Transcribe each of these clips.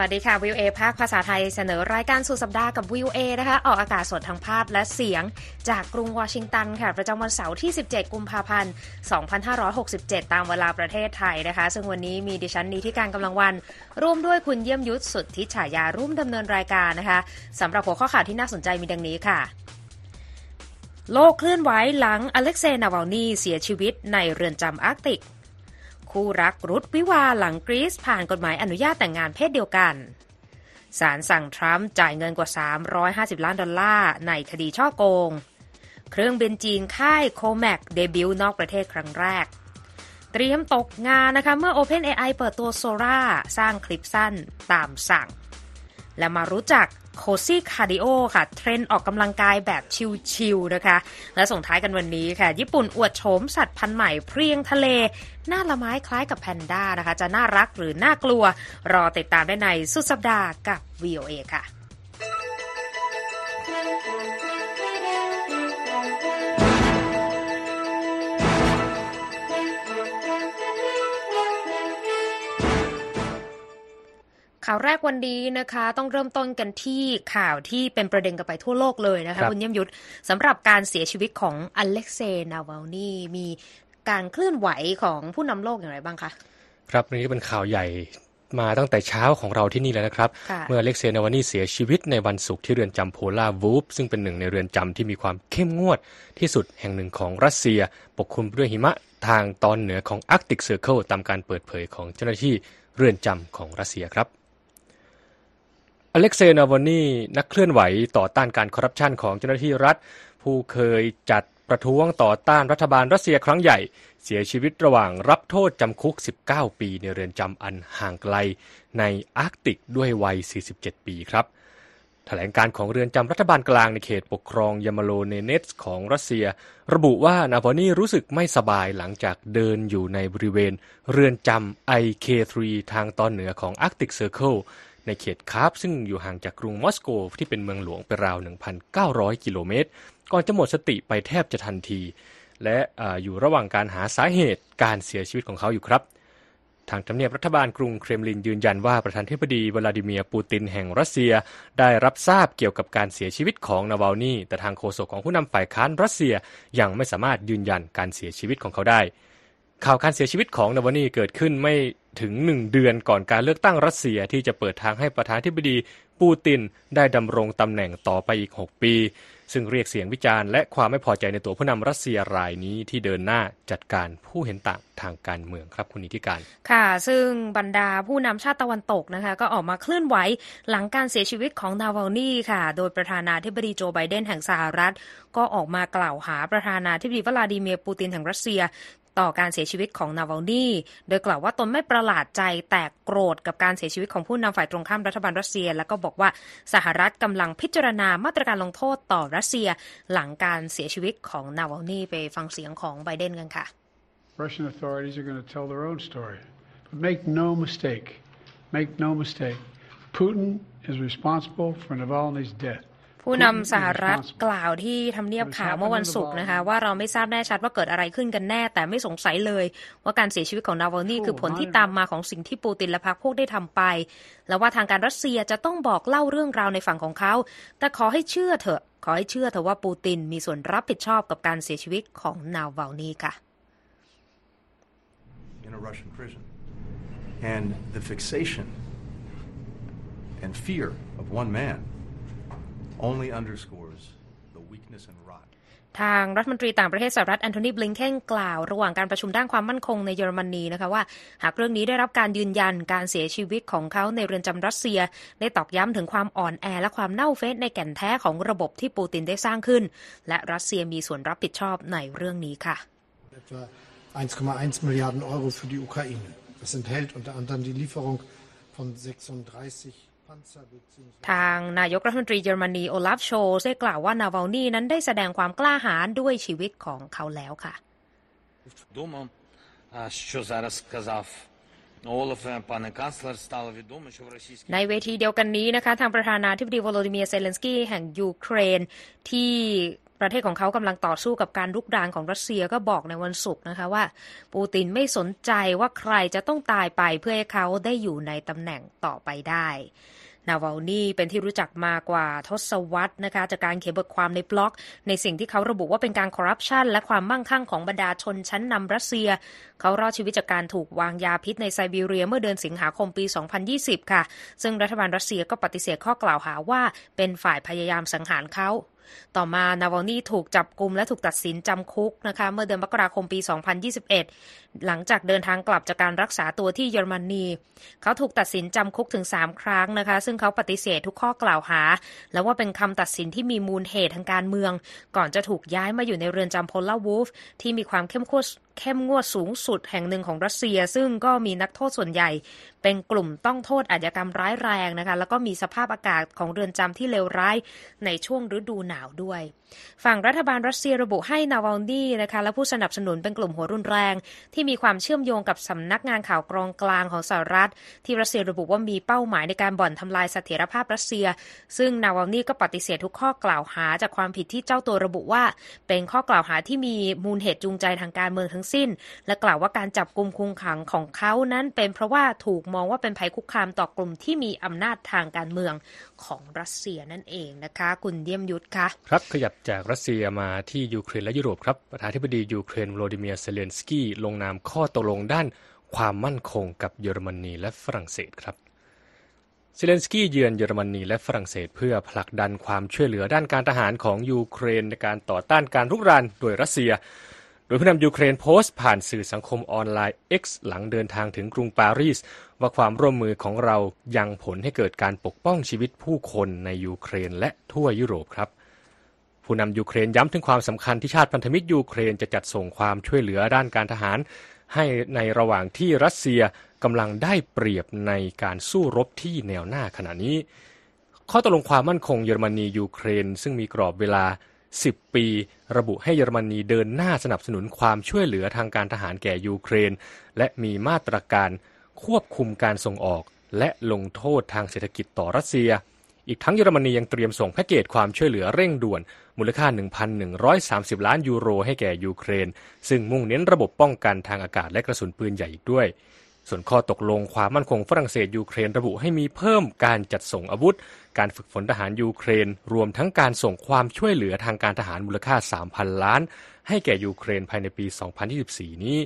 วัสดีค่ะวิวเอภาคภาษาไทยเสนอรายการสุดสัปดาห์กับวิวเอนะคะ ออกอากาศสดทางภาพและเสียง จากกรุงวอชิงตันค่ะ ประจำวันเสาร์ที่ 17 กุมภาพันธ์ 2567 ตามเวลาประเทศไทยนะคะ ซึ่งวันนี้มีดิฉันนีที่การกำลังวัน ร่วมด้วยคุณเยี่ยมยุทธสุดทิฉายาร่วมดำเนินรายการนะคะสำหรับหัวข้อข่าวที่น่าสนใจมีดังนี้ค่ะ โลกเคลื่อนไหวหลังอเล็กเซย์นาวาลนีเสียชีวิตในเรือนจำอาร์กติก คู่รักรุดวิวาห์หลังกรีซผ่านกฎหมายอนุญาตแต่งงานเพศเดียวกันศาลสั่งทรัมป์จ่ายเงินกว่า 350 ล้านดอลลาร์ในคดีฉ้อโกง เครื่องบินจีนค่าย COMAC debut นอกประเทศครั้งแรก เตรียมตกงานนะคะเมื่อ OpenAI เปิดตัวโซ r a สร้างคลิปสั้นตามสั่ง และมารู้จัก cozy cardio ค่ะ เทรนด์ออกกำลังกายแบบชิลๆนะคะ และส่งท้ายกันวันนี้ค่ะ ญี่ปุ่นอวดโฉมสัตว์พันธุ์ใหม่เพรียงทะเล หน้าละไม้คล้ายกับแพนด้านะคะ จะน่ารักหรือน่ากลัว รอติดตามได้ในสุดสัปดาห์กับ VOA ค่ะ ข่าวแรกวันนี้นะคะ ต้องเริ่มต้นกันที่ข่าวที่เป็นประเด็นกันไปทั่วโลกเลยนะคะครับคุณเยี่ยมยุทธสำหรับการเสียชีวิตของอเล็กเซย์นาวาลนีมีการเคลื่อนไหวของผู้นำโลกอย่างไรบ้างคะครับวันนี้เป็นข่าวใหญ่มาตั้งแต่เช้าของเราที่นี่แล้วนะครับค่ะเมื่ออเล็กเซนาวาลนีเสียชีวิตในวันศุกร์ที่เรือนจำ Polar Wolf ซึ่งเป็นหนึ่งในเรือนจำที่มีความเข้มงวดที่สุดแห่งหนึ่งของรัสเซีย ปกคลุมไปด้วยหิมะทางตอนเหนือของ Arctic Circle ตามการเปิดเผยของเจ้าหน้าที่เรือนจำของรัสเซียครับ อเล็กเซย์นาวาลนีนักเคลื่อนไหวต่อต้านการคอร์รัปชันของเจ้าหน้าที่รัฐ ผู้เคยจัดประท้วงต่อต้านรัฐบาลรัสเซียครั้งใหญ่ เสียชีวิตระหว่างรับโทษจำคุก 19 ปีในเรือนจำอันห่างไกล ในอาร์กติกด้วยวัย 47 ปีครับแถลงการณ์ของเรือนจำรัฐบาลกลางในเขตปกครองยามาโลเนเนตส์ของรัสเซีย ระบุว่านาวาลนีรู้สึกไม่สบายหลังจากเดินอยู่ในบริเวณ เรือนจำ IK3 ทางตอนเหนือของ Arctic Circle ในเขตคาร์ปซึ่งอยู่ห่างจากกรุงมอสโกที่เป็นเมืองหลวงไปราว 1,900 กิโลเมตร ก่อนจะหมดสติไปแทบจะทันที และอยู่ระหว่างการหาสาเหตุการเสียชีวิตของเขาอยู่ครับ ทางทำเนียบรัฐบาลกรุงเครมลินยืนยันว่าประธานธิบดีวลาดิเมียร์ปูตินแห่งรัสเซีย ได้รับทราบเกี่ยวกับการเสียชีวิตของนาวาลนีแต่ทางโฆษกของผู้นำฝ่ายค้านรัสเซียยังไม่สามารถยืนยันการเสียชีวิตของเขาได้ ข่าวการเสียชีวิตของนาวานีเกิดขึ้นไม่ถึงหนึ่งเดือนก่อนการเลือกตั้งรัสเซียที่จะเปิดทางให้ประธานธิบดีปูตินได้ดำรงตำแหน่งต่อไปอีก 6 ปี ซึ่งเรียกเสียงวิจารณ์และความไม่พอใจในตัวผู้นำรัสเซียรายนี้ที่เดินหน้าจัดการผู้เห็นต่างทางการเมืองครับคุณนิติการ ค่ะ ซึ่งบรรดาผู้นำชาติตะวันตกนะคะ ก็ออกมาเคลื่อนไหวหลังการเสียชีวิตของนาวานีค่ะ โดยประธานาธิบดีโจไบเดนแห่งสหรัฐ ก็ออกมากล่าวหาประธานาธิบดีวลาดิเมียร์ปูตินแห่งรัสเซีย ต่อการเสียชีวิตของนาวานีโดยกล่าวว่าตนไม่ประหลาดใจแต่โกรธกับการเสียชีวิตของผู้นำฝ่ายตรงข้ามรัฐบาลรัสเซีย แล้วก็บอกว่าสหรัฐกำลังพิจารณามาตรการลงโทษต่อรัสเซีย หลังการเสียชีวิตของนาวานีไปฟังเสียงของไบเดนกันค่ะ Russian authorities are going to tell their own story. But make no mistake, make no mistake, Putin is responsible for Navalny's death. ผู้นำสหรัฐกล่าวที่ทำเนียบขาวเมื่อวันศุกร์นะคะ ว่าเราไม่ทราบแน่ชัดว่าเกิดอะไรขึ้นกันแน่ แต่ไม่สงสัยเลย ว่าการเสียชีวิตของนาวาลนีคือผลที่ตามมาของสิ่งที่ปูตินและพรรคพวกได้ทำไป แล้วว่าทางการรัสเซียจะต้องบอกเล่าเรื่องราวในฝั่งของเขา แต่ขอให้เชื่อเถอะ ขอให้เชื่อเถอะว่าปูตินมีส่วนรับผิดชอบกับการเสียชีวิตของนาวาลนีค่ะ in a Russian prison. And the fixation and fear of one man only underscores the weakness and rot ทางรัฐมนตรีต่างประเทศสหรัฐแอนโทนีบลิงเคนกล่าว ระหว่างการประชุมด้านความมั่นคงในเยอรมนีนะคะว่า หากเรื่องนี้ได้รับการยืนยันการเสียชีวิตของเขาในเรือนจำรัสเซีย ได้ตอกย้ำถึงความอ่อนแอและความเน่าเฟะในแก่นแท้ของระบบที่ปูตินได้สร้างขึ้น และรัสเซียมีส่วนรับผิดชอบในเรื่องนี้ค่ะ etwa 1,1 Milliarden Euro für die Ukraine. Das enthält unter anderem die Lieferung von 36 Panzerhaubitzen. ทางนายกรัฐมนตรีเยอรมนีโอลาฟโชลซ์ได้กล่าวว่านาวาลนีนั้นได้แสดงความกล้าหาญด้วยชีวิตของเขาแล้วค่ะ ในเวทีเดียวกันนี้นะคะ ทางประธานาธิบดีโวโลดิเมียร์เซเลนสกี้แห่งยูเครนที่ ประเทศของเขากำลังต่อสู้กับการลุกรานของรัสเซียก็บอกในวันศุกร์นะคะว่า ปูตินไม่สนใจว่าใครจะต้องตายไปเพื่อให้เขาได้อยู่ในตำแหน่งต่อไปได้นาวานีเป็นที่รู้จักมากว่าทศวรรษนะคะจากการเขียนบทความในบล็อก ในสิ่งที่เขาระบุว่าเป็นการคอร์รัปชันและความมั่งคั่งของบรรดาชนชั้นนำรัสเซีย เขารอดชีวิตจากการถูกวางยาพิษในไซบีเรียเมื่อเดือนสิงหาคมปี 2020 ค่ะ ซึ่งรัฐบาลรัสเซียก็ปฏิเสธข้อกล่าวหาว่าเป็นฝ่ายพยายามสังหารเขา ต่อมานาวานี่ถูกจับกลุมและถูกตัดสินจำคุกนะคะเมื่อเดือนมกราคมปี 2021 หลังจากเดินทางกลับจากการรักษาตัวที่เยอรมนี เขาถูกตัดสินจำคุกถึง 3 ครั้งนะคะ ซึ่งเขาปฏิเสธทุกข้อกล่าวหา และว่าเป็นคำตัดสินที่มีมูลเหตุทางการเมือง ก่อนจะถูกย้ายมาอยู่ในเรือนจำพลลาวูฟที่มีความเข้มข้น เข้มงวดสูงสุดแห่งหนึ่งของรัสเซีย ซึ่งก็มีนักโทษส่วนใหญ่ เป็นกลุ่มต้องโทษอาชญากรรมร้ายแรงนะคะ แล้วก็มีสภาพอากาศของเรือนจำที่เลวร้ายในช่วงฤดูหนาวด้วย ฝั่งรัฐบาลรัสเซียระบุให้นาวาลนี่นะคะและผู้สนับสนุนเป็นกลุ่มหัวรุนแรง ที่มีความเชื่อมโยงกับสำนักงานข่าวกรองกลางของสหรัฐ ที่รัสเซียระบุว่ามีเป้าหมายในการบ่อนทำลายเสถียรภาพรัสเซีย ซึ่งนาวาลนี่ก็ปฏิเสธทุกข้อกล่าวหาจากความผิดที่เจ้าตัวระบุว่า เป็นข้อกล่าวหาที่มีมูลเหตุจูงใจทางการเมืองทั้งสิ้น และกล่าวว่าการจับกลุ่มคุมขังของเขานั้นเป็นเพราะว่าถูกมองว่าเป็นภัยคุกคามต่อกลุ่มที่มีอำนาจทางการเมืองของรัสเซียนั่นเองนะคะ คุณเยี่ยมยุทธคะครับขยับจากรัสเซียมาที่ยูเครนและยุโรปครับประธานาธิบดียูเครนโวลดิเมียร์เซเลนสกี้ลงนามข้อตกลงด้านความมั่นคงกับเยอรมนีและฝรั่งเศสครับเซเลนสกี้เยือนเยอรมนีและฝรั่งเศสเพื่อผลักดันความช่วยเหลือด้านการทหารของยูเครนในการต่อต้านการรุกรานโดยรัสเซีย โดยผู้นำยูเครนโพสต์ผ่านสื่อสังคมออนไลน์ X หลังเดินทางถึงกรุงปารีส ว่าความร่วมมือของเรายังผลให้เกิดการปกป้องชีวิตผู้คนในยูเครนและทั่วยุโรปครับ ผู้นำยูเครนย้ำถึงความสำคัญที่ชาติพันธมิตรยูเครนจะจัดส่งความช่วยเหลือด้านการทหาร ให้ในระหว่างที่รัสเซียกำลังได้เปรียบในการสู้รบที่แนวหน้าขณะนี้ ข้อตกลงความมั่นคงเยอรมนียูเครน ซึ่งมีกรอบเวลา 10 ปี ระบุให้เยอรมนีเดินหน้าสนับสนุนความช่วยเหลือทางการทหารแก่ยูเครน และมีมาตรการควบคุมการส่งออก และลงโทษทางเศรษฐกิจต่อรัสเซีย อีกทั้งเยอรมนียังเตรียมส่งแพ็กเกจความช่วยเหลือเร่งด่วน มูลค่า 1,130 ล้านยูโรให้แก่ยูเครน ซึ่งมุ่งเน้นระบบป้องกันทางอากาศและกระสุนปืนใหญ่อีกด้วย ส่วนข้อตกลงความมั่นคงฝรั่งเศสยูเครนระบุให้มีเพิ่มการจัดส่งอาวุธ การฝึกฝนทหารยูเครน รวมทั้งการส่งความช่วยเหลือทางการทหารมูลค่า 3,000 ล้าน ให้แก่ยูเครนภายในปี 2024 นี้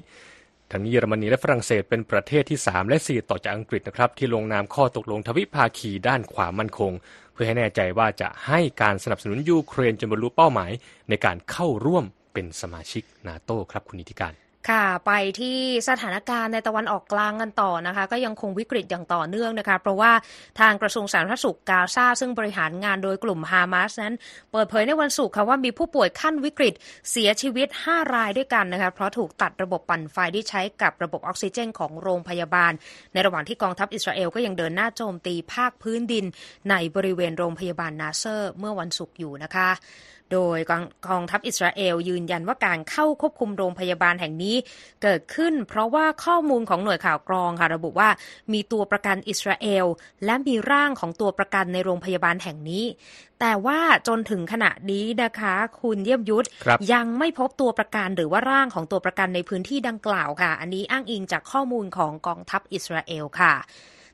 ทั้งนี้เยอรมนีและฝรั่งเศสเป็นประเทศที่ 3 และ 4 ต่อจากอังกฤษนะครับที่ลงนามข้อตกลงทวิภาคีด้านความมั่นคง เพื่อให้แน่ใจว่าจะให้การสนับสนุนยูเครนจนบรรลุเป้าหมาย ในการเข้าร่วมเป็นสมาชิกนาโต้ครับคุณนิติการ ค่ะไปที่สถานการณ์ในตะวันออกกลางกันต่อนะคะ ก็ยังคงวิกฤตอย่างต่อเนื่องนะคะ เพราะว่าทางกระทรวงสาธารณสุขกาซาซึ่งบริหารงานโดยกลุ่มฮามาสนั้น เปิดเผยในวันศุกร์ค่ะว่ามีผู้ป่วยขั้นวิกฤตเสียชีวิต 5 รายด้วยกันนะคะ เพราะถูกตัดระบบปั่นไฟที่ใช้กับระบบออกซิเจนของโรงพยาบาล ในระหว่างที่กองทัพอิสราเอลก็ยังเดินหน้าโจมตีภาคพื้นดิน ในบริเวณโรงพยาบาลนาเซอร์ เมื่อวันศุกร์อยู่นะคะ โดยกองทัพอิสราเอลยืนยันว่าการเข้าควบคุมโรงพยาบาลแห่งนี้เกิดขึ้น เพราะว่าข้อมูลของหน่วยข่าวกรองค่ะระบุว่ามีตัวประกันอิสราเอล และมีร่างของตัวประกันในโรงพยาบาลแห่งนี้ แต่ว่าจนถึงขณะนี้นะคะ คุณเยี่ยมยุทธยังไม่พบตัวประกันหรือว่าร่างของตัวประกันในพื้นที่ดังกล่าวค่ะ อันนี้อ้างอิงจากข้อมูลของกองทัพอิสราเอลค่ะ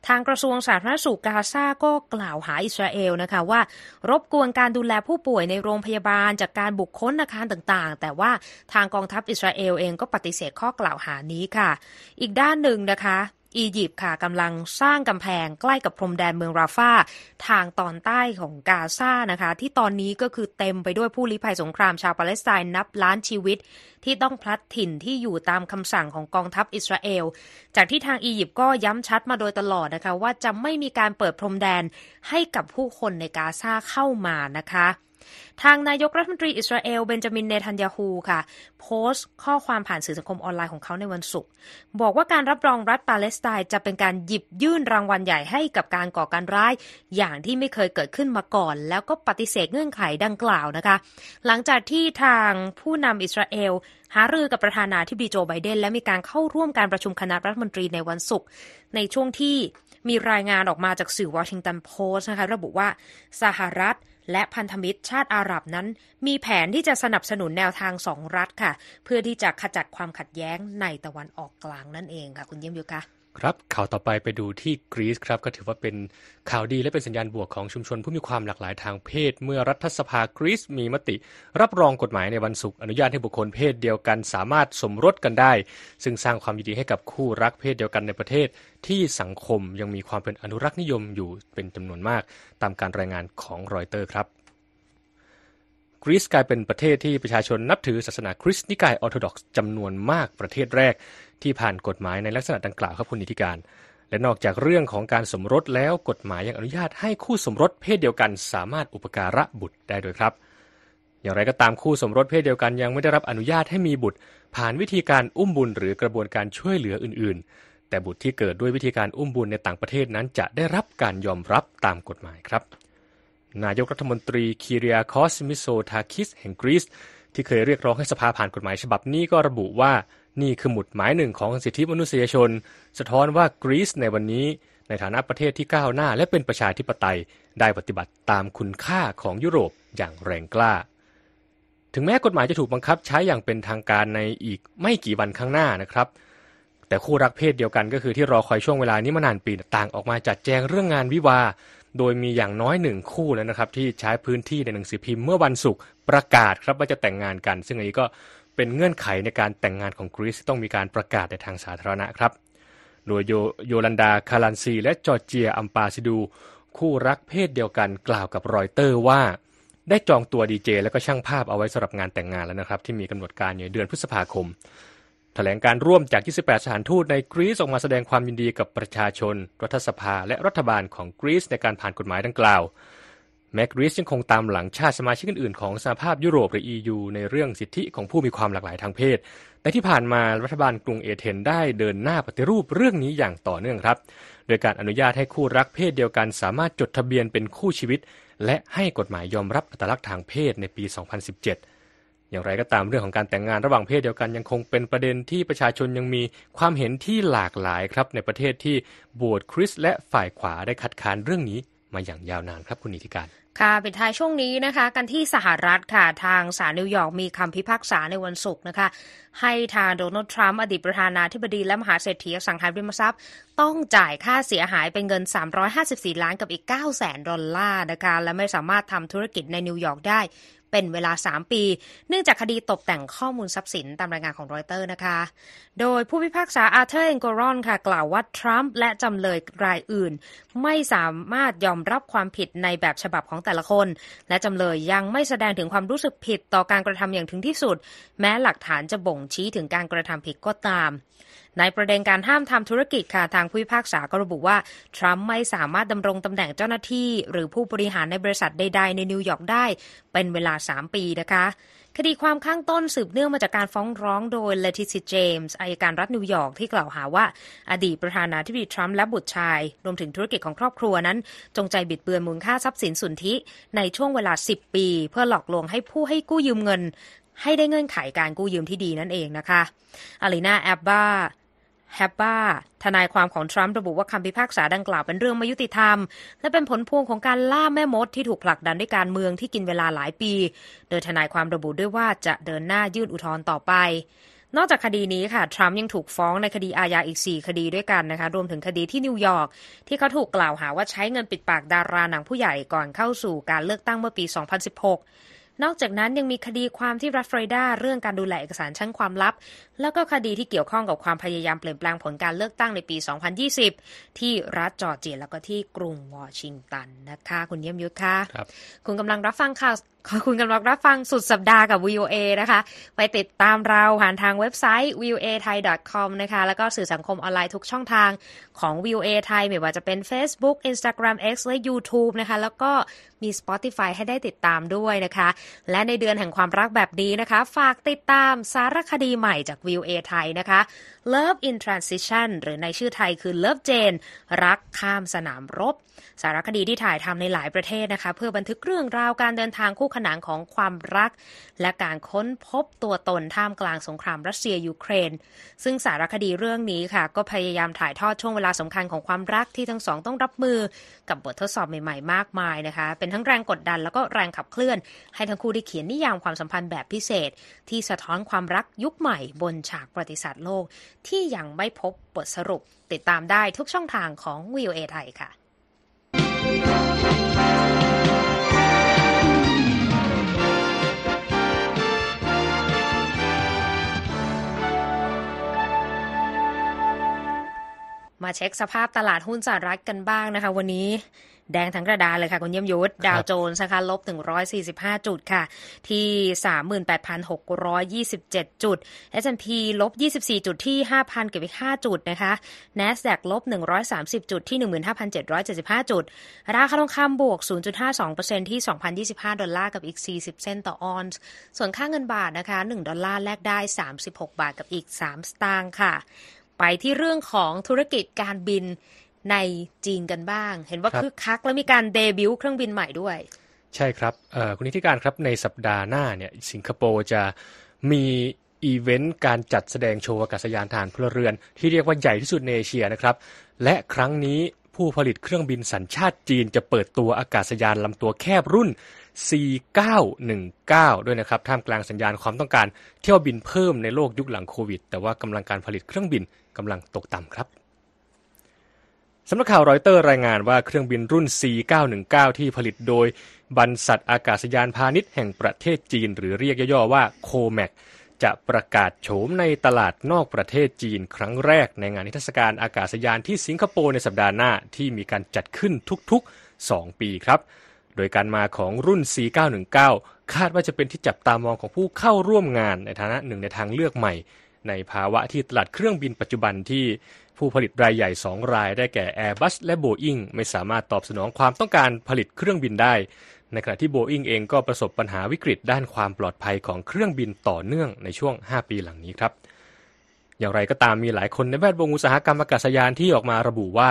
ทางกระทรวงสาธารณสุขกาซาก็กล่าวหาอิสราเอลนะคะว่า รบกวนการดูแลผู้ป่วยในโรงพยาบาลจากการบุกค้นอาคารต่างๆ แต่ว่าทางกองทัพอิสราเอลเองก็ปฏิเสธข้อกล่าวหานี้ค่ะ อีกด้านหนึ่งนะคะ อียิปต์ค่ะกำลังสร้างกำแพงใกล้กับพรมแดนเมืองราฟาทางตอนใต้ของกาซานะคะ ที่ตอนนี้ก็คือเต็มไปด้วยผู้ลี้ภัยสงครามชาวปาเลสไตน์นับล้านชีวิต ที่ต้องพลัดถิ่นที่อยู่ตามคำสั่งของกองทัพอิสราเอล จากที่ทางอียิปต์ก็ย้ำชัดมาโดยตลอดนะคะ ว่าจะไม่มีการเปิดพรมแดนให้กับผู้คนในกาซาเข้ามานะคะ ทางนายกรัฐมนตรีอิสราเอลเบนจามินเนทันยาฮูค่ะ โพสต์ข้อความผ่านสื่อสังคมออนไลน์ของเขาในวันศุกร์บอกว่าการรับรองรัฐปาเลสไตน์จะเป็นการหยิบยื่นรางวัลใหญ่ให้กับการก่อการร้าย อย่างที่ไม่เคยเกิดขึ้นมาก่อน แล้วก็ปฏิเสธเงื่อนไขดังกล่าวนะคะ หลังจากที่ทางผู้นำอิสราเอลหารือกับประธานาธิบดีโจไบเดน และมีการเข้าร่วมการประชุมคณะรัฐมนตรีในวันศุกร์ในช่วงที่มีรายงานออกมาจากสื่อวอชิงตันโพสต์นะคะระบุว่าสหรัฐ และพันธมิตรชาติอาหรับนั้น มีแผนที่จะสนับสนุนแนวทางสองรัฐค่ะ เพื่อที่จะขจัดความขัดแย้งในตะวันออกกลางนั่นเองค่ะ คุณเยี่ยมยุคะ ครับข่าวต่อไปไปดูที่กรีซครับก็ถือว่าเป็นข่าวดีและเป็นสัญญาณบวกของชุมชนผู้มีความหลากหลายทางเพศ เมื่อรัฐสภากรีซมีมติ รับรองกฎหมายในวันศุกร์อนุญาตให้บุคคลเพศเดียวกัน สามารถสมรสกันได้ ซึ่งสร้างความยินดีให้กับคู่รักเพศเดียวกันในประเทศ ที่สังคมยังมีความเป็นอนุรักษ์นิยมอยู่เป็นจำนวนมาก ตามการรายงานของรอยเตอร์ครับ กรีซกลายเป็นประเทศที่ประชาชนนับถือศาสนาคริสต์นิกายออร์โธดอกซ์จำนวนมากประเทศแรกที่ผ่านกฎหมายในลักษณะดังกล่าวครับคุณนิติการ และนอกจากเรื่องของการสมรสแล้วกฎหมายยังอนุญาตให้คู่สมรสเพศเดียวกัน สามารถอุปการะบุตรได้ด้วยครับ อย่างไรก็ตามคู่สมรสเพศเดียวกันยังไม่ได้รับอนุญาตให้มีบุตร ผ่านวิธีการอุ้มบุญหรือกระบวนการช่วยเหลืออื่น ๆ แต่บุตรที่เกิดด้วยวิธีการอุ้มบุญในต่างประเทศนั้นจะได้รับการยอมรับตามกฎหมายครับ นายกรัฐมนตรีคีเรียคอสมิโซทาคิสแห่งกรีซที่เคยเรียกร้องให้สภาผ่านกฎหมายฉบับนี้ก็ระบุว่านี่คือหมุดหมายหนึ่งของสิทธิมนุษยชน สะท้อนว่ากรีซในวันนี้ในฐานะประเทศที่ก้าวหน้าและเป็นประชาธิปไตยได้ปฏิบัติตามคุณค่าของยุโรปอย่างแรงกล้า ถึงแม้กฎหมายจะถูกบังคับใช้อย่างเป็นทางการในอีกไม่กี่วันข้างหน้านะครับ แต่คู่รักเพศเดียวกันก็คือที่รอคอยช่วงเวลานี้มานานปีต่างออกมาจัดแจงเรื่องงานวิวา โดยมีอย่างน้อยหนึ่งคู่แล้วนะครับ ที่ใช้พื้นที่ในหนังสือพิมพ์เมื่อวันศุกร์ประกาศครับว่าจะแต่งงานกัน ซึ่งอันนี้ก็เป็นเงื่อนไขในการแต่งงานของกรีซต้องมีการประกาศในทางสาธารณะครับ โดยโยลันดาคารันซี และจอร์เจียอัมปาซิดู คู่รักเพศเดียวกันกล่าวกับรอยเตอร์ว่า ได้จองตัวดีเจและก็ช่างภาพเอาไว้สำหรับงานแต่งงานแล้วนะครับ ที่มีกำหนดการในเดือนพฤษภาคม ถลงการร่วมจาก 28 สถานทูตในกรีซออกมาแสดงความยินดีกับประชาชน รัฐสภาและรัฐบาลของกรีซในการผ่านกฎหมายดังกล่าว แม้กรีซยังคงตามหลังชาติสมาชิกอื่นๆของสหภาพยุโรปหรือ EU ในเรื่องสิทธิของผู้มีความหลากหลายทางเพศ แต่ที่ผ่านมารัฐบาลกรุงเอเธนได้เดินหน้าปฏิรูปเรื่องนี้อย่างต่อเนื่องครับ โดยการอนุญาตให้คู่รักเพศเดียวกัน สามารถจดทะเบียนเป็นคู่ชีวิต และให้กฎหมายยอมรับอัตลักษณ์ทางเพศในปี 2017 อย่างไรก็ตามเรื่องของการแต่งงานระหว่างเพศเดียวกันยังคงเป็นประเด็นที่ประชาชนยังมีความเห็นที่หลากหลายครับในประเทศที่โบสถ์คริสต์และฝ่ายขวาได้คัดค้านเรื่องนี้มาอย่างยาวนานครับคุณนิติการค่ะปิดท้ายช่วงนี้นะคะ กันที่สหรัฐค่ะ ทางศาลนิวยอร์กมีคำพิพากษาในวันศุกร์นะคะ ให้ทางโดนัลด์ทรัมป์อดีตประธานาธิบดีและมหาเศรษฐีอสังหาริมทรัพย์ ต้องจ่ายค่าเสียหายเป็นเงิน 354 ล้านกับอีก9แสนดอลลาร์นะคะ และไม่สามารถทำธุรกิจในนิวยอร์กได้ เป็นเวลา 3 ปี เนื่องจากคดีตกแต่งข้อมูลทรัพย์สินตามรายงานของรอยเตอร์นะคะ โดยผู้พิพากษาอาร์เธอร์เอนโกรอนค่ะ กล่าวว่า ทรัมป์และจำเลยรายอื่น ไม่สามารถยอมรับความผิดในแบบฉบับของแต่ละคน และจำเลยยังไม่แสดงถึงความรู้สึกผิดต่อการกระทำอย่างถึงที่สุด แม้หลักฐานจะบ่งชี้ถึงการกระทำผิดก็ตาม ในประเด็นการห้ามทำธุรกิจค่ะทางผู้พิพากษาก็ระบุว่า ทรัมป์ไม่สามารถดำรงตำแหน่งเจ้าหน้าที่ หรือผู้บริหารในบริษัทใด ๆ ในนิวยอร์กได้ เป็นเวลา 3 ปีนะคะคดีความข้างต้นสืบเนื่องมาจากการฟ้องร้องโดยเลติซิเจมส์อายการรัฐนิวยอร์กที่กล่าวหาว่า อดีตประธานาธิบดีทรัมป์และบุตรชาย รวมถึงธุรกิจของครอบครัวนั้น จงใจบิดเบือนมูลค่าทรัพย์สินสุทธิในช่วงเวลา 10 ปี เพื่อหลอกลวงให้ผู้ให้กู้ยืมเงิน ให้ได้เงื่อนไขการกู้ยืมที่ดีนั่นเองนะคะอารีนาแอบบ้า แฮปบ้าทนายความของทรัมป์ระบุว่าคำพิพากษาดังกล่าวเป็นเรื่องไม่ยุติธรรม และเป็นผลพวงของการล่าแม่มดที่ถูกผลักดันด้วยการเมืองที่กินเวลาหลายปี โดยทนายความระบุด้วยว่าจะเดินหน้ายื่นอุทธรณ์ต่อไป นอกจากคดีนี้ค่ะ ทรัมป์ยังถูกฟ้องในคดีอาญาอีก 4 คดีด้วยกันนะคะ รวมถึงคดีที่นิวยอร์กที่เขาถูกกล่าวหาว่าใช้เงินปิดปากดาราหนังผู้ใหญ่ก่อนเข้าสู่การเลือกตั้งเมื่อปี 2016 นอกจากนั้นยังมีคดีความที่รัฐฟลอริดาเรื่องการดูแลเอกสารชั้นความลับ แล้วก็คดีที่เกี่ยวข้องกับความพยายามเปลี่ยนแปลงผลการเลือกตั้งในปี 2020 ที่รัฐจอร์เจียแล้วก็ที่กรุงวอชิงตันนะคะ คุณเยี่ยมยุทธค่ะคุณกำลังรับฟังข่าว ขอคุณกำลังรับฟังสุดสัปดาห์กับ VOA นะคะ ไปติดตามเราผ่านทางเว็บไซต์ voa thai com นะคะ แล้วก็สื่อสังคมออนไลน์ทุกช่องทางของ VOA ไทยไม่ว่าจะเป็น Facebook Instagram X และ YouTube นะคะ แล้วก็มี Spotify ให้ได้ติดตามด้วยนะคะ และในเดือนแห่งความรักแบบนี้นะคะ ฝากติดตามสารคดีใหม่จาก VOA ไทยนะคะ Love in Transition หรือในชื่อไทยคือ Love Jane รักข้ามสนามรบ สารคดีที่ถ่ายทำในหลายประเทศนะคะ เพื่อบันทึกเรื่องราวการเดินทางคู่ขนานของความรัก และการค้นพบตัวตนท่ามกลางสงครามรัสเซียยูเครน ซึ่งสารคดีเรื่องนี้ค่ะ ก็พยายามถ่ายทอดช่วงเวลาสำคัญของความรักที่ทั้งสองต้องรับมือกับบททดสอบใหม่ๆ มากมายนะคะ เป็นทั้งแรงกดดันแล้วก็แรงขับเคลื่อน ให้ทั้งคู่ได้เขียนนิยามความสัมพันธ์แบบพิเศษ ที่สะท้อนความรักยุคใหม่บนฉากประวัติศาสตร์โลก ที่ยังไม่พบบทสรุปติดตามได้ทุกช่องทางของ VOA ไทยค่ะ มาเช็คสภาพตลาดหุ้นสหรัฐกันบ้างนะคะ วันนี้แดงทั้งกระดานเลยค่ะ คุณเยี่ยมยุทธดาวโจนส์นะคะลบ 145 จุดค่ะ ที่ 38,627 จุด S&P ลบ 24 จุดที่ 5,000 กับอีก 5 จุดนะคะ NASDAQ ลบ 130 จุดที่ 15,775 จุด ราคาทองคำบวก 0.52%ที่ 2,025 ดอลลาร์กับอีก 40 เซนต์ต่อออนซ์ ส่วนค่าเงินบาทนะคะ 1 ดอลลาร์แลกได้ 36 บาทกับอีก 3 สตางค์ค่ะ ไปที่เรื่องของธุรกิจการบินในจีนกันบ้าง เห็นว่าครับคึกคัก และมีการเดบิวต์เครื่องบินใหม่ด้วย ใช่ครับเอ่อคุณนิติการครับในสัปดาห์หน้าเนี่ยสิงคโปร์จะมีอีเวนต์การจัดแสดงโชว์อากาศยานฐานพลเรือน ที่เรียกว่าใหญ่ที่สุดในเอเชียนะครับ และครั้งนี้ผู้ผลิตเครื่องบินสัญชาติจีนจะเปิดตัวอากาศยานลำตัวแคบรุ่น C919 ด้วยนะครับ ท่ามกลางสัญญาณความต้องการเที่ยวบินเพิ่มในโลกยุคหลังโควิด แต่ว่ากำลังการผลิตเครื่องบินกำลังตกต่ำครับสำนักข่าวรอยเตอร์รายงานว่าเครื่องบินรุ่น C919 ที่ผลิตโดยบรรษัทอากาศยานพาณิชย์แห่งประเทศจีน หรือเรียกย่อๆว่าโคแมกจะประกาศโฉมในตลาดนอกประเทศจีนครั้งแรกในงานนิทรรศการอากาศยานที่สิงคโปร์ในสัปดาห์หน้าที่มีการจัดขึ้นทุกๆ 2 ปีครับ โดยการมาของรุ่น C919 คาดว่าจะเป็นที่จับตามองของผู้เข้าร่วมงานในฐานะหนึ่งในทางเลือกใหม่ ในภาวะที่ตลาดเครื่องบินปัจจุบันที่ผู้ผลิตรายใหญ่ 2 รายได้แก่ Airbus และ Boeing ไม่สามารถตอบสนองความต้องการผลิตเครื่องบินได้ ในขณะที่ Boeing เองก็ประสบปัญหาวิกฤตด้านความปลอดภัยของเครื่องบินต่อเนื่องในช่วง 5 ปีหลังนี้ครับ อย่างไรก็ตามมีหลายคนในแวดวงอุตสาหกรรมอากาศยานที่ออกมาระบุว่า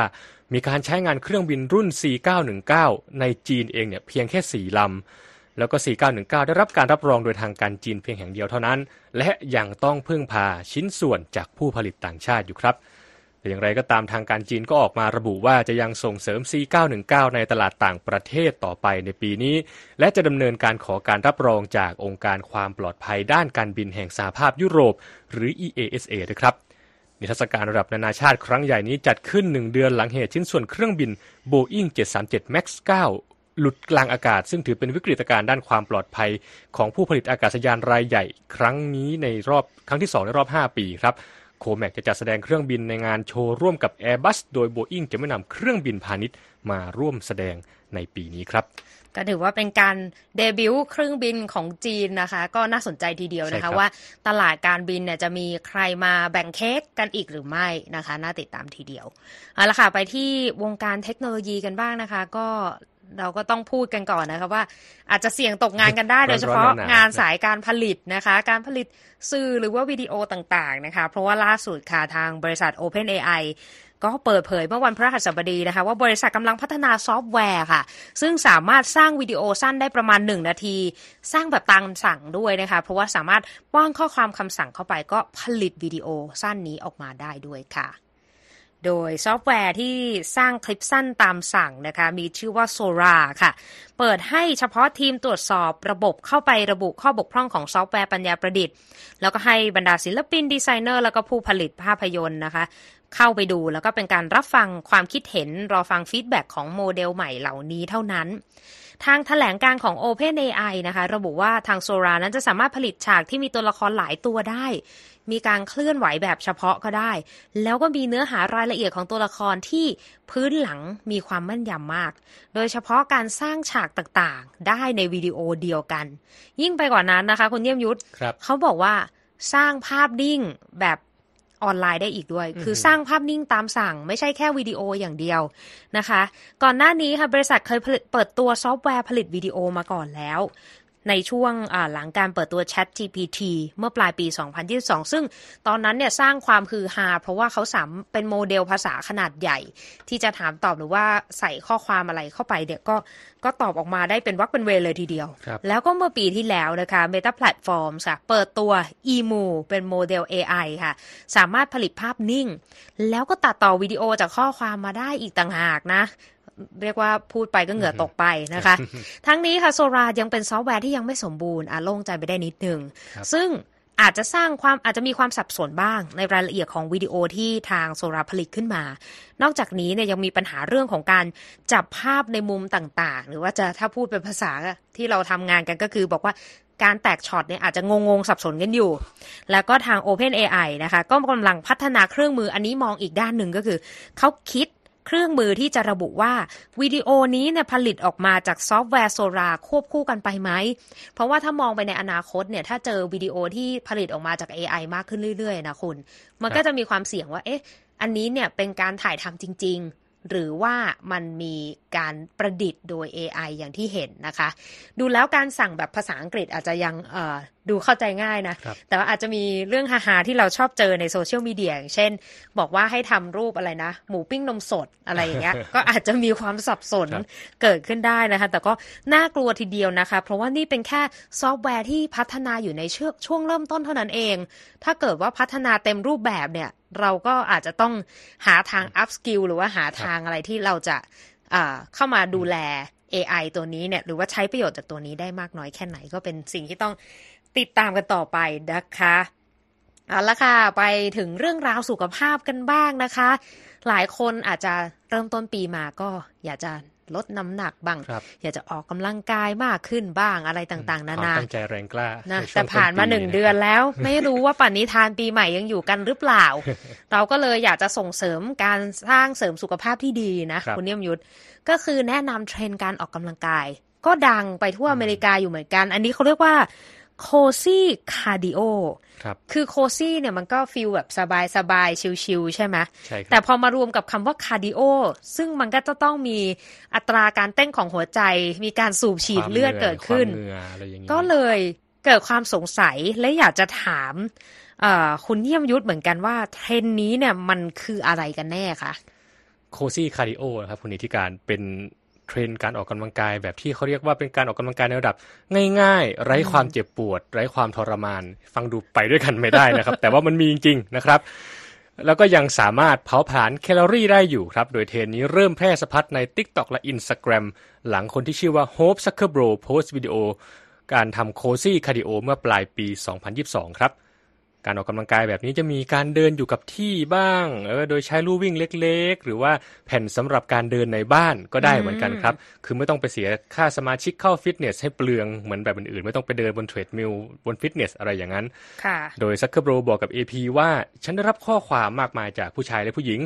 มีการใช้งานเครื่องบินรุ่น C919 ในจีนเองเนี่ยเพียงแค่ 4 ลำ แล้วก็4919 ได้รับการรับรองโดยทางการจีนเพียงแห่งเดียวเท่านั้น และยังต้องพึ่งพาชิ้นส่วนจากผู้ผลิตต่างชาติอยู่ครับ แต่อย่างไรก็ตามทางการจีนก็ออกมาระบุว่าจะยังส่งเสริม C919 ในตลาดต่างประเทศต่อไปในปีนี้ และจะดำเนินการขอการรับรองจากองค์การความปลอดภัยด้านการบินแห่งสหภาพยุโรป หรือ EASA ด้วยครับนิทรรศการระดับนานาชาติครั้งใหญ่นี้จัดขึ้นหนึ่งเดือนหลังเหตุชิ้นส่วนเครื่องบิน Boeing 737 MAX 9 หลุดกลางอากาศ ซึ่งถือเป็นวิกฤตการณ์ด้านความปลอดภัย ของผู้ผลิตอากาศยานรายใหญ่ ครั้งนี้ในรอบครั้งที่ 2 ในรอบ 5 ปีครับ โคแมกจะจัดแสดงเครื่องบินในงานโชว์ร่วมกับ Airbus โดย Boeing จะไม่นำเครื่องบินพาณิชย์มาร่วมแสดงในปีนี้ครับก็ถือว่าเป็นการเดบิวต์เครื่องบินของจีนนะคะ ก็น่าสนใจทีเดียวใช่นะครัคะบว่าตลาดการบินเนี่ยจะมีใครมาแบ่งเค้กกันอีกหรือไม่นะคะ น่าติดตามทีเดียวเอาละค่ะไปที่วงการเทคโนโลยีกันบ้างนะคะ ก็ เราก็ต้องพูดกันก่อนนะคะว่า อาจจะเสี่ยงตกงานกันได้โดยเฉพาะร้อนๆหนาวๆงานสายการผลิตนะคะ การผลิตสื่อหรือว่าวิดีโอต่างๆนะคะ เพราะว่าล่าสุดค่ะทางบริษัท OpenAI ก็เปิดเผยเมื่อวันพฤหัสบดีนะคะ ว่าบริษัทกำลังพัฒนาซอฟต์แวร์ค่ะ ซึ่งสามารถสร้างวิดีโอสั้นได้ประมาณ 1 นาที สร้างแบบตามสั่งด้วยนะคะ เพราะว่าสามารถป้อนข้อความคำสั่งเข้าไปก็ผลิตวิดีโอสั้นนี้ออกมาได้ด้วยค่ะ โดยซอฟต์แวร์ที่สร้างคลิปสั้นตามสั่งนะคะ มีชื่อว่า Sora ค่ะ เปิดให้เฉพาะทีมตรวจสอบระบบเข้าไประบุข้อบกพร่องของซอฟต์แวร์ปัญญาประดิษฐ์ แล้วก็ให้บรรดาศิลปินดีไซเนอร์ แล้วก็ผู้ผลิตภาพยนตร์นะคะ เข้าไปดูแล้วก็เป็นการรับฟังความคิดเห็นรอฟัง feedback ของโมเดลใหม่เหล่านี้เท่านั้นทางแถลงการของ OpenAI นะคะ ระบุว่าทาง Sora นั้นจะสามารถผลิตฉากที่มีตัวละครหลายตัวได้ มีการเคลื่อนไหวแบบเฉพาะก็ได้ แล้วก็มีเนื้อหารายละเอียดของตัวละครที่พื้นหลังมีความแม่นยำมาก โดยเฉพาะการสร้างฉากต่างๆ ได้ในวิดีโอเดียวกัน ยิ่งไปกว่านั้นนะคะ คุณเยี่ยมยุทธครับเขาบอกว่าสร้างภาพนิ่งแบบออนไลน์ได้อีกด้วยอือฮึคือสร้างภาพนิ่งตามสั่ง ไม่ใช่แค่วิดีโออย่างเดียวนะคะ ก่อนหน้านี้ค่ะบริษัทเคยผลิตเปิดตัวซอฟต์แวร์ผลิตวิดีโอมาก่อนแล้ว ในช่วงหลังการเปิดตัว Chat GPT เมื่อปลายปี 2022 ซึ่งตอนนั้นเนี่ยสร้างความฮือฮาเพราะว่าเขาสามเป็นโมเดลภาษาขนาดใหญ่ ที่จะถามตอบหรือว่าใส่ข้อความอะไรเข้าไปเนี่ยก็ก็ตอบออกมาได้เป็นวรรคเป็นเวรเลยทีเดียว แล้วก็เมื่อปีที่แล้วนะคะ Meta Platforms ค่ะเปิดตัว EMU เป็นโมเดล AI ค่ะ สามารถผลิตภาพนิ่ง แล้วก็ตัดต่อวิดีโอจากข้อความมาได้อีกต่างหากนะ เรียกว่าพูดไปก็เหงื่อตกไปนะคะ ทั้งนี้ค่ะ Sora ยังเป็นซอฟต์แวร์ที่ยังไม่สมบูรณ์อะโล่งใจไปได้นิดนึง ซึ่งอาจจะสร้างความอาจจะมีความสับสนบ้างในรายละเอียดของวิดีโอที่ทาง Sora ผลิตขึ้นมา นอกจากนี้เนี่ยยังมีปัญหาเรื่องของการจับภาพในมุมต่างๆ หรือว่าจะถ้าพูดเป็นภาษาที่เราทำงานกันก็คือบอกว่าการแตกช็อตเนี่ยอาจจะงงๆ สับสนกันอยู่ แล้วก็ทาง Open AI นะคะ ก็กำลังพัฒนาเครื่องมืออันนี้มองอีกด้านหนึ่งก็คือ เขาคิด เครื่องมือที่จะระบุว่าวิดีโอนี้เนี่ยผลิตออกมาจากซอฟต์แวร์โซราควบคู่กันไปไหม เพราะว่าถ้ามองไปในอนาคตเนี่ยถ้าเจอวิดีโอที่ผลิตออกมาจาก AI มากขึ้นเรื่อยๆนะคุณ มันก็จะมีความเสี่ยงว่าเอ๊ะอันนี้เนี่ยเป็นการถ่ายทำจริง ๆ หรือว่ามันมีการประดิษฐ์โดย AI อย่างที่เห็นนะคะ ดูแล้วการสั่งแบบภาษาอังกฤษอาจจะยังดูเข้าใจง่ายนะ แต่ว่าอาจจะมีเรื่องฮาๆที่เราชอบเจอในโซเชียลมีเดียอย่างเช่น บอกว่าให้ทำรูปอะไรนะ หมูปิ้งนมสดอะไรอย่างเงี้ย ก็อาจจะมีความสับสนเกิดขึ้นได้นะคะ แต่ก็น่ากลัวทีเดียวนะคะ เพราะว่านี่เป็นแค่ซอฟต์แวร์ที่พัฒนาอยู่ในช่วงเริ่มต้นเท่านั้นเอง ถ้าเกิดว่าพัฒนาเต็มรูปแบบเนี่ย เราก็อาจจะต้องหาทาง up skill หรือว่าหาทางอะไรที่เราจะเข้ามาดูแล AI ตัวนี้เนี่ย หรือว่าใช้ประโยชน์จากตัวนี้ได้มากน้อยแค่ไหนก็เป็นสิ่งที่ต้องติดตามกันต่อไปนะคะเอาละค่ะ ไปถึงเรื่องราวสุขภาพกันบ้างนะคะ หลายคนอาจจะเริ่มต้นปีมาก็อยากจะ ลดน้ำหนักบ้าง อยากจะออกกำลังกายมากขึ้นบ้างอะไรต่าง ๆ นานาตั้งใจแรงกล้านะแต่ผ่านมาหนึ่งเดือนแล้ว ไม่รู้ว่าปันนิทานปีใหม่ยังอยู่กันหรือเปล่า เราก็เลยอยากจะส่งเสริมการสร้างเสริมสุขภาพที่ดีนะคุณเนียมยุทธก็คือแนะนำเทรนการออกกำลังกาย ก็ดังไปทั่วอเมริกาอยู่เหมือนกัน อันนี้เขาเรียกว่า cozy cardio ครับคือ cozy เนี่ยมันก็ feel แบบสบายสบาย chill ๆใช่ไหมใช่แต่พอมารวมกับคำว่า cardio ซึ่งมันก็จะต้องมีอัตราการเต้นของหัวใจ มีการสูบฉีดเลือดเกิดขึ้น ก็เลยเกิดความสงสัยและอยากจะถามคุณเยี่ยมยุทธเหมือนกันว่าเทรนด์นี้เนี่ยมันคืออะไรกันแน่คะ Cozy Cardio ครับคุณนีธิกาญจน์เป็น เทรนด์การออกกำลังกายแบบที่เขาเรียกว่าเป็นการออกกำลังกายในระดับ ง่ายๆ ไร้ความเจ็บปวด ไร้ความทรมาน ฟังดูไปด้วยกันไม่ได้นะครับ แต่ว่ามันมีจริงๆนะครับ แล้วก็ยังสามารถเผาผลาญแคลอรี่ได้อยู่ครับ โดยเทรนด์นี้เริ่มแพร่สะพัดใน TikTok และ Instagram หลังคนที่ชื่อว่า Hope Zuckerbrow โพสต์วิดีโอการทำ Cozy Cardio เมื่อปลายปี 2022 ครับ การออกกำลังกายแบบนี้จะมีการเดินอยู่กับที่บ้างเออโดยใช้ลู่วิ่งเล็ก ๆ หรือว่าแผ่นสำหรับการเดินในบ้านก็ได้เหมือนกันครับ คือไม่ต้องไปเสียค่าสมาชิกเข้าฟิตเนสให้เปลืองเหมือนแบบอื่นๆ ไม่ต้องไปเดินบน treadmill บนฟิตเนสอะไรอย่างนั้น โดยซักเคอร์โบรบอกกับ AP ว่าฉันได้รับข้อความมากมายจากผู้ชายและผู้หญิง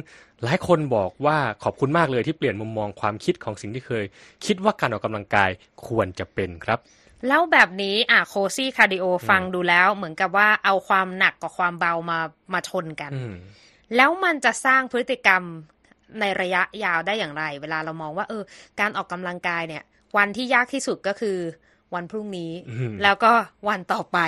หลายคนบอกว่าขอบคุณมากเลยที่เปลี่ยนมุมมองความคิดของสิ่งที่เคย คิดว่าการออกกำลังกายควรจะเป็นครับ แล้วแบบนี้อะ Cozy Cardio ฟังดูแล้ว เหมือนกับว่าเอาความหนักกับความเบามามาชนกัน แล้วมันจะสร้างพฤติกรรมในระยะยาวได้อย่างไร เวลาเรามองว่า เออ การออกกำลังกายเนี่ย วันที่ยากที่สุดก็คือวันพรุ่งนี้ แล้วก็วันต่อไป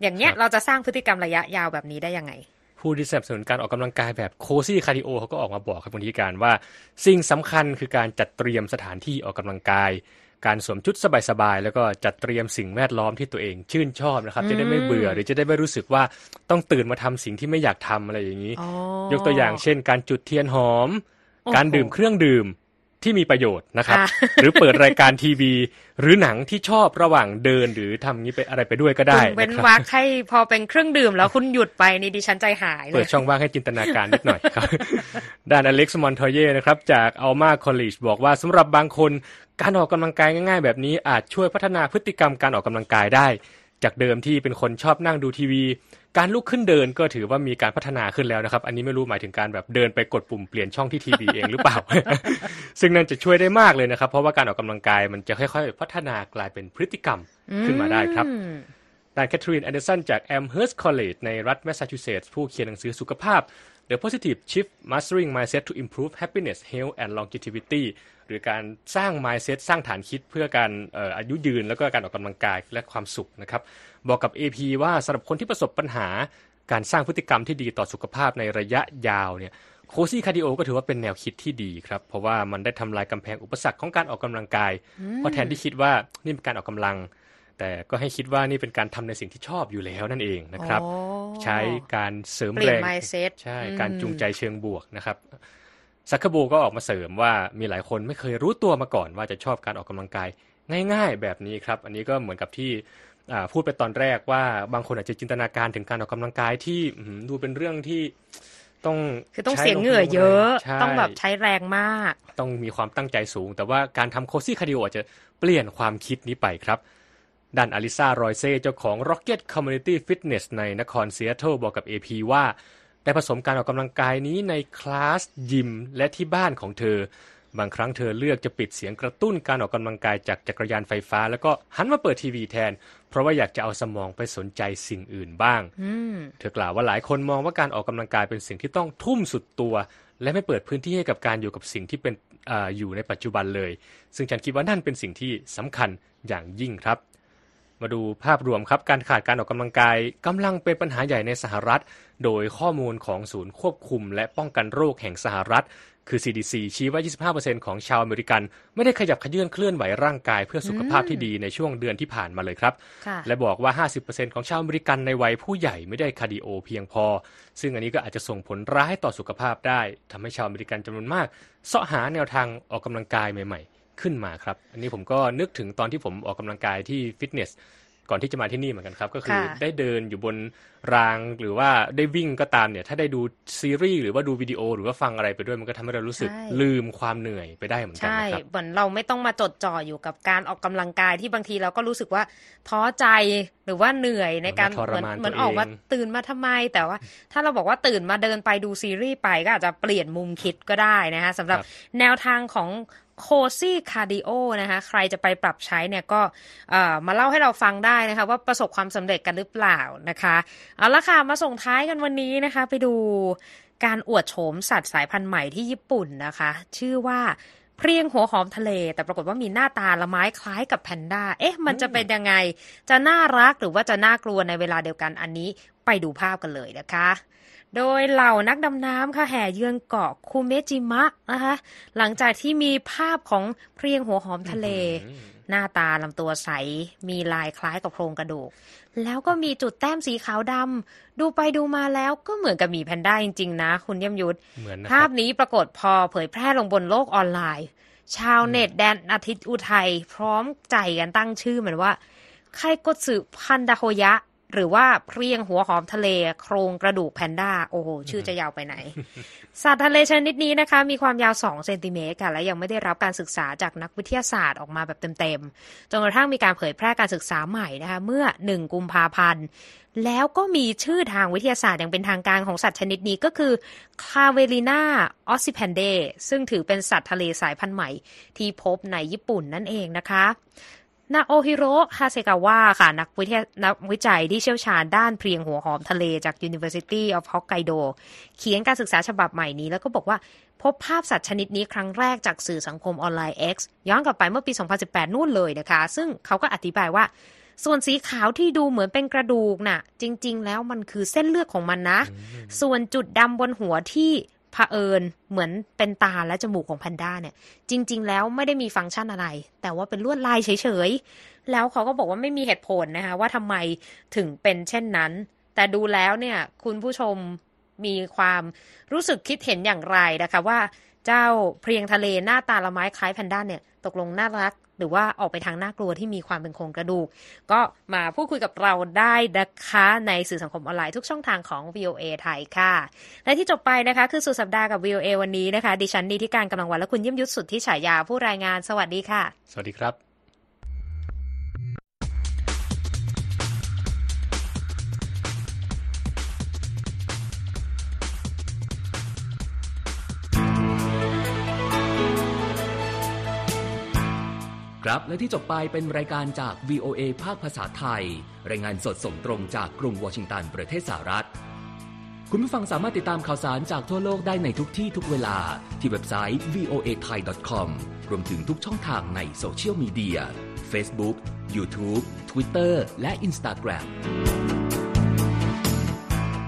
อย่างเงี้ยเราจะสร้างพฤติกรรมระยะยาวแบบนี้ได้ยังไง ผู้ที่สนับสนุนการออกกำลังกายแบบ Cozy Cardio เขาก็ออกมาบอกครับคุณนีธิกาญจน์ว่า สิ่งสำคัญคือการจัดเตรียมสถานที่ออกกำลังกาย การสวมชุดสบายๆ แล้วก็จัดเตรียมสิ่งแวดล้อมที่ตัวเองชื่นชอบนะครับ จะได้ไม่เบื่อหรือจะได้ไม่รู้สึกว่าต้องตื่นมาทำสิ่งที่ไม่อยากทำอะไรอย่างนี้ ยกตัวอย่างเช่น การจุดเทียนหอม การดื่มเครื่องดื่ม ที่มีประโยชน์นะครับ หรือเปิดรายการทีวี หรือหนังที่ชอบระหว่างเดินหรือทำนี้ไปอะไรไปด้วยก็ได้เป็นวักให้พอเป็นเครื่องดื่มแล้วคุณหยุดไปนี่ดิฉันใจหายเลยเปิดช่องว่างให้จินตนาการนิดหน่อยครับ ด้านอเล็กซ์มอนทอเย่นะครับ จากอัลมาคอลเลจบอกว่าสำหรับบางคนการออกกำลังกายง่าย ๆ แบบนี้อาจช่วยพัฒนาพฤติกรรมการออกกำลังกายได้ จากเดิมที่เป็นคนชอบนั่งดูทีวี การลุกขึ้นเดินก็ถือว่ามีการพัฒนาขึ้นแล้วนะครับ อันนี้ไม่รู้หมายถึงการแบบเดินไปกดปุ่มเปลี่ยนช่องที่ทีวีเองหรือเปล่า ซึ่งนั่นจะช่วยได้มากเลยนะครับ เพราะว่าการออกกำลังกายมันจะค่อยๆ พัฒนากลายเป็นพฤติกรรมขึ้นมาได้ครับด้านแคทเธอรีนแซนเดอร์สันจาก Amherst College ในรัฐแมสซาชูเซตส์ผู้เขียนหนังสือสุขภาพ The Positive Shift Mastering Mindset to Improve Happiness Health and Longevity หรือการสร้าง mindset สร้างฐานคิดเพื่อการอายุยืน แล้วก็การออกกำลังกายและความสุขนะครับ บอกกับ AP ว่าสำหรับคนที่ประสบปัญหาการสร้างพฤติกรรมที่ดีต่อสุขภาพในระยะยาวเนี่ย Cozy Cardio ก็ถือว่าเป็นแนวคิดที่ดีครับ เพราะว่ามันได้ทำลายกำแพงอุปสรรคของการออกกำลังกาย เพราะแทนที่คิดว่านี่เป็นการออกกำลัง แต่ก็ให้คิดว่านี่เป็นการทำในสิ่งที่ชอบอยู่แล้วนั่นเองนะครับ ใช้การเสริมแรงใช่การจูงใจเชิงบวกนะครับซักเคโบก็ออกมาเสริมว่ามีหลายคนไม่เคยรู้ตัวมาก่อน ว่าจะชอบการออกกำลังกายง่าย ๆ แบบนี้ครับ อันนี้ก็เหมือนกับที่พูดไปตอนแรกว่าบางคนอาจจะจินตนาการถึงการออกกำลังกายที่ดูเป็นเรื่องที่ต้องคือต้องเสียเหงื่อเยอะ ต้องแบบใช้แรงมาก ต้องมีความตั้งใจสูง แต่ว่าการทำ Cozy Cardio อาจจะเปลี่ยนความคิดนี้ไปครับ ด้านอลิสซารอยซ์เจ้าของ Rocket Community Fitness ในนครซีแอตเทิลบอกกับ AP ว่าได้ผสมการออกกำลังกายนี้ในคลาสยิมและที่บ้านของเธอ บางครั้งเธอเลือกจะปิดเสียงกระตุ้นการออกกำลังกายจากจักรยานไฟฟ้า แล้วก็หันมาเปิดทีวีแทน เพราะว่าอยากจะเอาสมองไปสนใจสิ่งอื่นบ้าง เธอกล่าวว่าหลายคนมองว่าการออกกำลังกายเป็นสิ่งที่ต้องทุ่มสุดตัว และไม่เปิดพื้นที่ให้กับการอยู่กับสิ่งที่เป็นออยู่ในปัจจุบันเลย ซึ่งฉันคิดว่านั่นเป็นสิ่งที่สำคัญอย่างยิ่งครับ มาดูภาพรวมครับ การขาดการออกกำลังกายกำลังเป็นปัญหาใหญ่ในสหรัฐ โดยข้อมูลของศูนย์ควบคุม และป้องกันโรคแห่งสหรัฐ คือ CDC ชี้ว่า 25%ของชาวอเมริกัน ไม่ได้ขยับขยื่นเคลื่อนไหวร่างกายเพื่อสุขภาพที่ดีในช่วงเดือนที่ผ่านมาเลยครับ และบอกว่า 50%ของชาวอเมริกันในวัยผู้ใหญ่ไม่ได้คาร์ดิโอเพียงพอ ซึ่งอันนี้ก็อาจจะส่งผลร้ายต่อสุขภาพได้ทำให้ชาวอเมริกันจำนวนมากเสาะหาแนวทางออกกำลังกายใหม่ๆ ขึ้นมาครับ อันนี้ผมก็นึกถึงตอนที่ผมออกกำลังกายที่ฟิตเนสก่อนที่จะมาที่นี่เหมือนกันครับ ก็คือได้เดินอยู่บนรางหรือว่าได้วิ่งก็ตามเนี่ย ถ้าได้ดูซีรีส์หรือว่าดูวิดีโอ หรือว่าฟังอะไรไปด้วยมันก็ทำให้เรารู้สึกลืมความเหนื่อยไปได้เหมือนกันนะครับเหมือนเราไม่ต้องมาจดจ่ออยู่กับการออกกำลังกายที่บางทีเราก็รู้สึกว่าท้อใจหรือว่าเหนื่อยในการเหมือนเหมือนออกมาตื่นมาทำไม แต่ว่า ถ้าเราบอกว่าตื่นมาเดินไปดูซีรีส์ไปก็อาจจะเปลี่ยนมุมคิดก็ได้นะคะสำหรับแนวทางของ Cozy Cardio นะคะใครจะไปปรับใช้เนี่ยก็มาเล่าให้เราฟังได้นะคะว่าประสบความสำเร็จกันหรือเปล่านะคะเอาละค่ะมาส่งท้ายกันวันนี้นะคะ ไปดูการอวดโฉมสัตว์สายพันธุ์ใหม่ที่ญี่ปุ่นนะคะ ชื่อว่าเพรียงหัวหอมทะเล แต่ปรากฏว่ามีหน้าตาละไม้คล้ายกับแพนด้า เอ๊ะ มันจะเป็นยังไง จะน่ารักหรือว่าจะน่ากลัวในเวลาเดียวกันอันนี้ ไปดูภาพกันเลยนะคะ โดยเหล่านักดำน้ำค่ะแห่เยือนเกาะคูเมจิมะนะคะ หลังจากที่มีภาพของเพรียงหัวหอมทะเล หน้าตาลำตัวใส มีลายคล้ายกับโครงกระดูก แล้วก็มีจุดแต้มสีขาวดำดูไปดูมาแล้วก็เหมือนกับมีแพนด้าจริงๆนะ คุณเยี่ยมยุทธภาพนี้ปรากฏพอเผยแพร่ลงบนโลกออนไลน์ ชาวเน็ตแดนอาทิตย์อุทัยพร้อมใจกันตั้งชื่อเหมือนว่าไคกสึพันดาโฮยะ หรือว่าเพรียงหัวหอมทะเล โครงกระดูกแพนด้า โอ้โห ชื่อจะยาวไปไหน สัตว์ทะเลชนิดนี้นะคะ มีความยาว 2 เซนติเมตรค่ะ และยังไม่ได้รับการศึกษาจากนักวิทยาศาสตร์ออกมาแบบเต็มๆ จนกระทั่งมีการเผยแพร่การศึกษาใหม่นะคะ เมื่อ 1 กุมภาพันธ์ แล้วก็มีชื่อทางวิทยาศาสตร์อย่างเป็นทางการของสัตว์ชนิดนี้ก็คือ Clavelina ossipandae ซึ่งถือเป็นสัตว์ทะเลสายพันธุ์ใหม่ ที่พบในญี่ปุ่นนั่นเองนะคะ นาโอฮิโร่ฮาเซกาวะค่ะนักวิทยานักวิจัยที่เชี่ยวชาญด้านเพรียงหัวหอมทะเลจาก University of Hokkaido เขียนการศึกษาฉบับใหม่นี้แล้วก็บอกว่า พบภาพสัตว์ชนิดนี้ครั้งแรกจากสื่อสังคมออนไลน์ X ย้อนกลับไปเมื่อปี 2018 นู่นเลยนะคะ ซึ่งเขาก็อธิบายว่า ส่วนสีขาวที่ดูเหมือนเป็นกระดูกน่ะ จริง ๆ แล้วมันคือเส้นเลือดของมันนะ ส่วนจุดดำบนหัวที่ เผอิญเหมือนเป็นตาและจมูกของแพนด้าเนี่ย จริง ๆ แล้วไม่ได้มีฟังก์ชันอะไร แต่ว่าเป็นลวดลายเฉยๆ แล้วเขาก็บอกว่าไม่มีเหตุผลนะคะว่าทำไมถึงเป็นเช่นนั้น แต่ดูแล้วเนี่ยคุณผู้ชมมีความรู้สึกคิดเห็นอย่างไรนะคะว่าเจ้าเพลียงทะเลหน้าตาละไม้คล้ายแพนด้าเนี่ย ตกลงน่ารัก หรือว่าออกไปทางน่ากลัวที่มีความเป็นโครงกระดูก ก็มาพูดคุยกับเราได้นะคะในสื่อสังคมออนไลน์ทุกช่องทางของ VOA ไทยค่ะ และที่จบไปนะคะคือสุดสัปดาห์กับ VOA วันนี้นะคะ ดิฉันดีที่การกำลังวันและคุณยิ้มยุทธสุดที่ฉายาผู้รายงานสวัสดีค่ะ สวัสดีครับ ครับ และที่จบไปเป็นรายการจาก VOA ภาคภาษาไทย รายงานสดส่งตรงจากกรุงวอชิงตันประเทศสหรัฐ คุณผู้ฟังสามารถติดตามข่าวสารจากทั่วโลกได้ในทุกที่ทุกเวลาที่เว็บไซต์ voa thai com รวมถึงทุกช่องทางในโซเชียลมีเดีย Facebook YouTube Twitter และ Instagram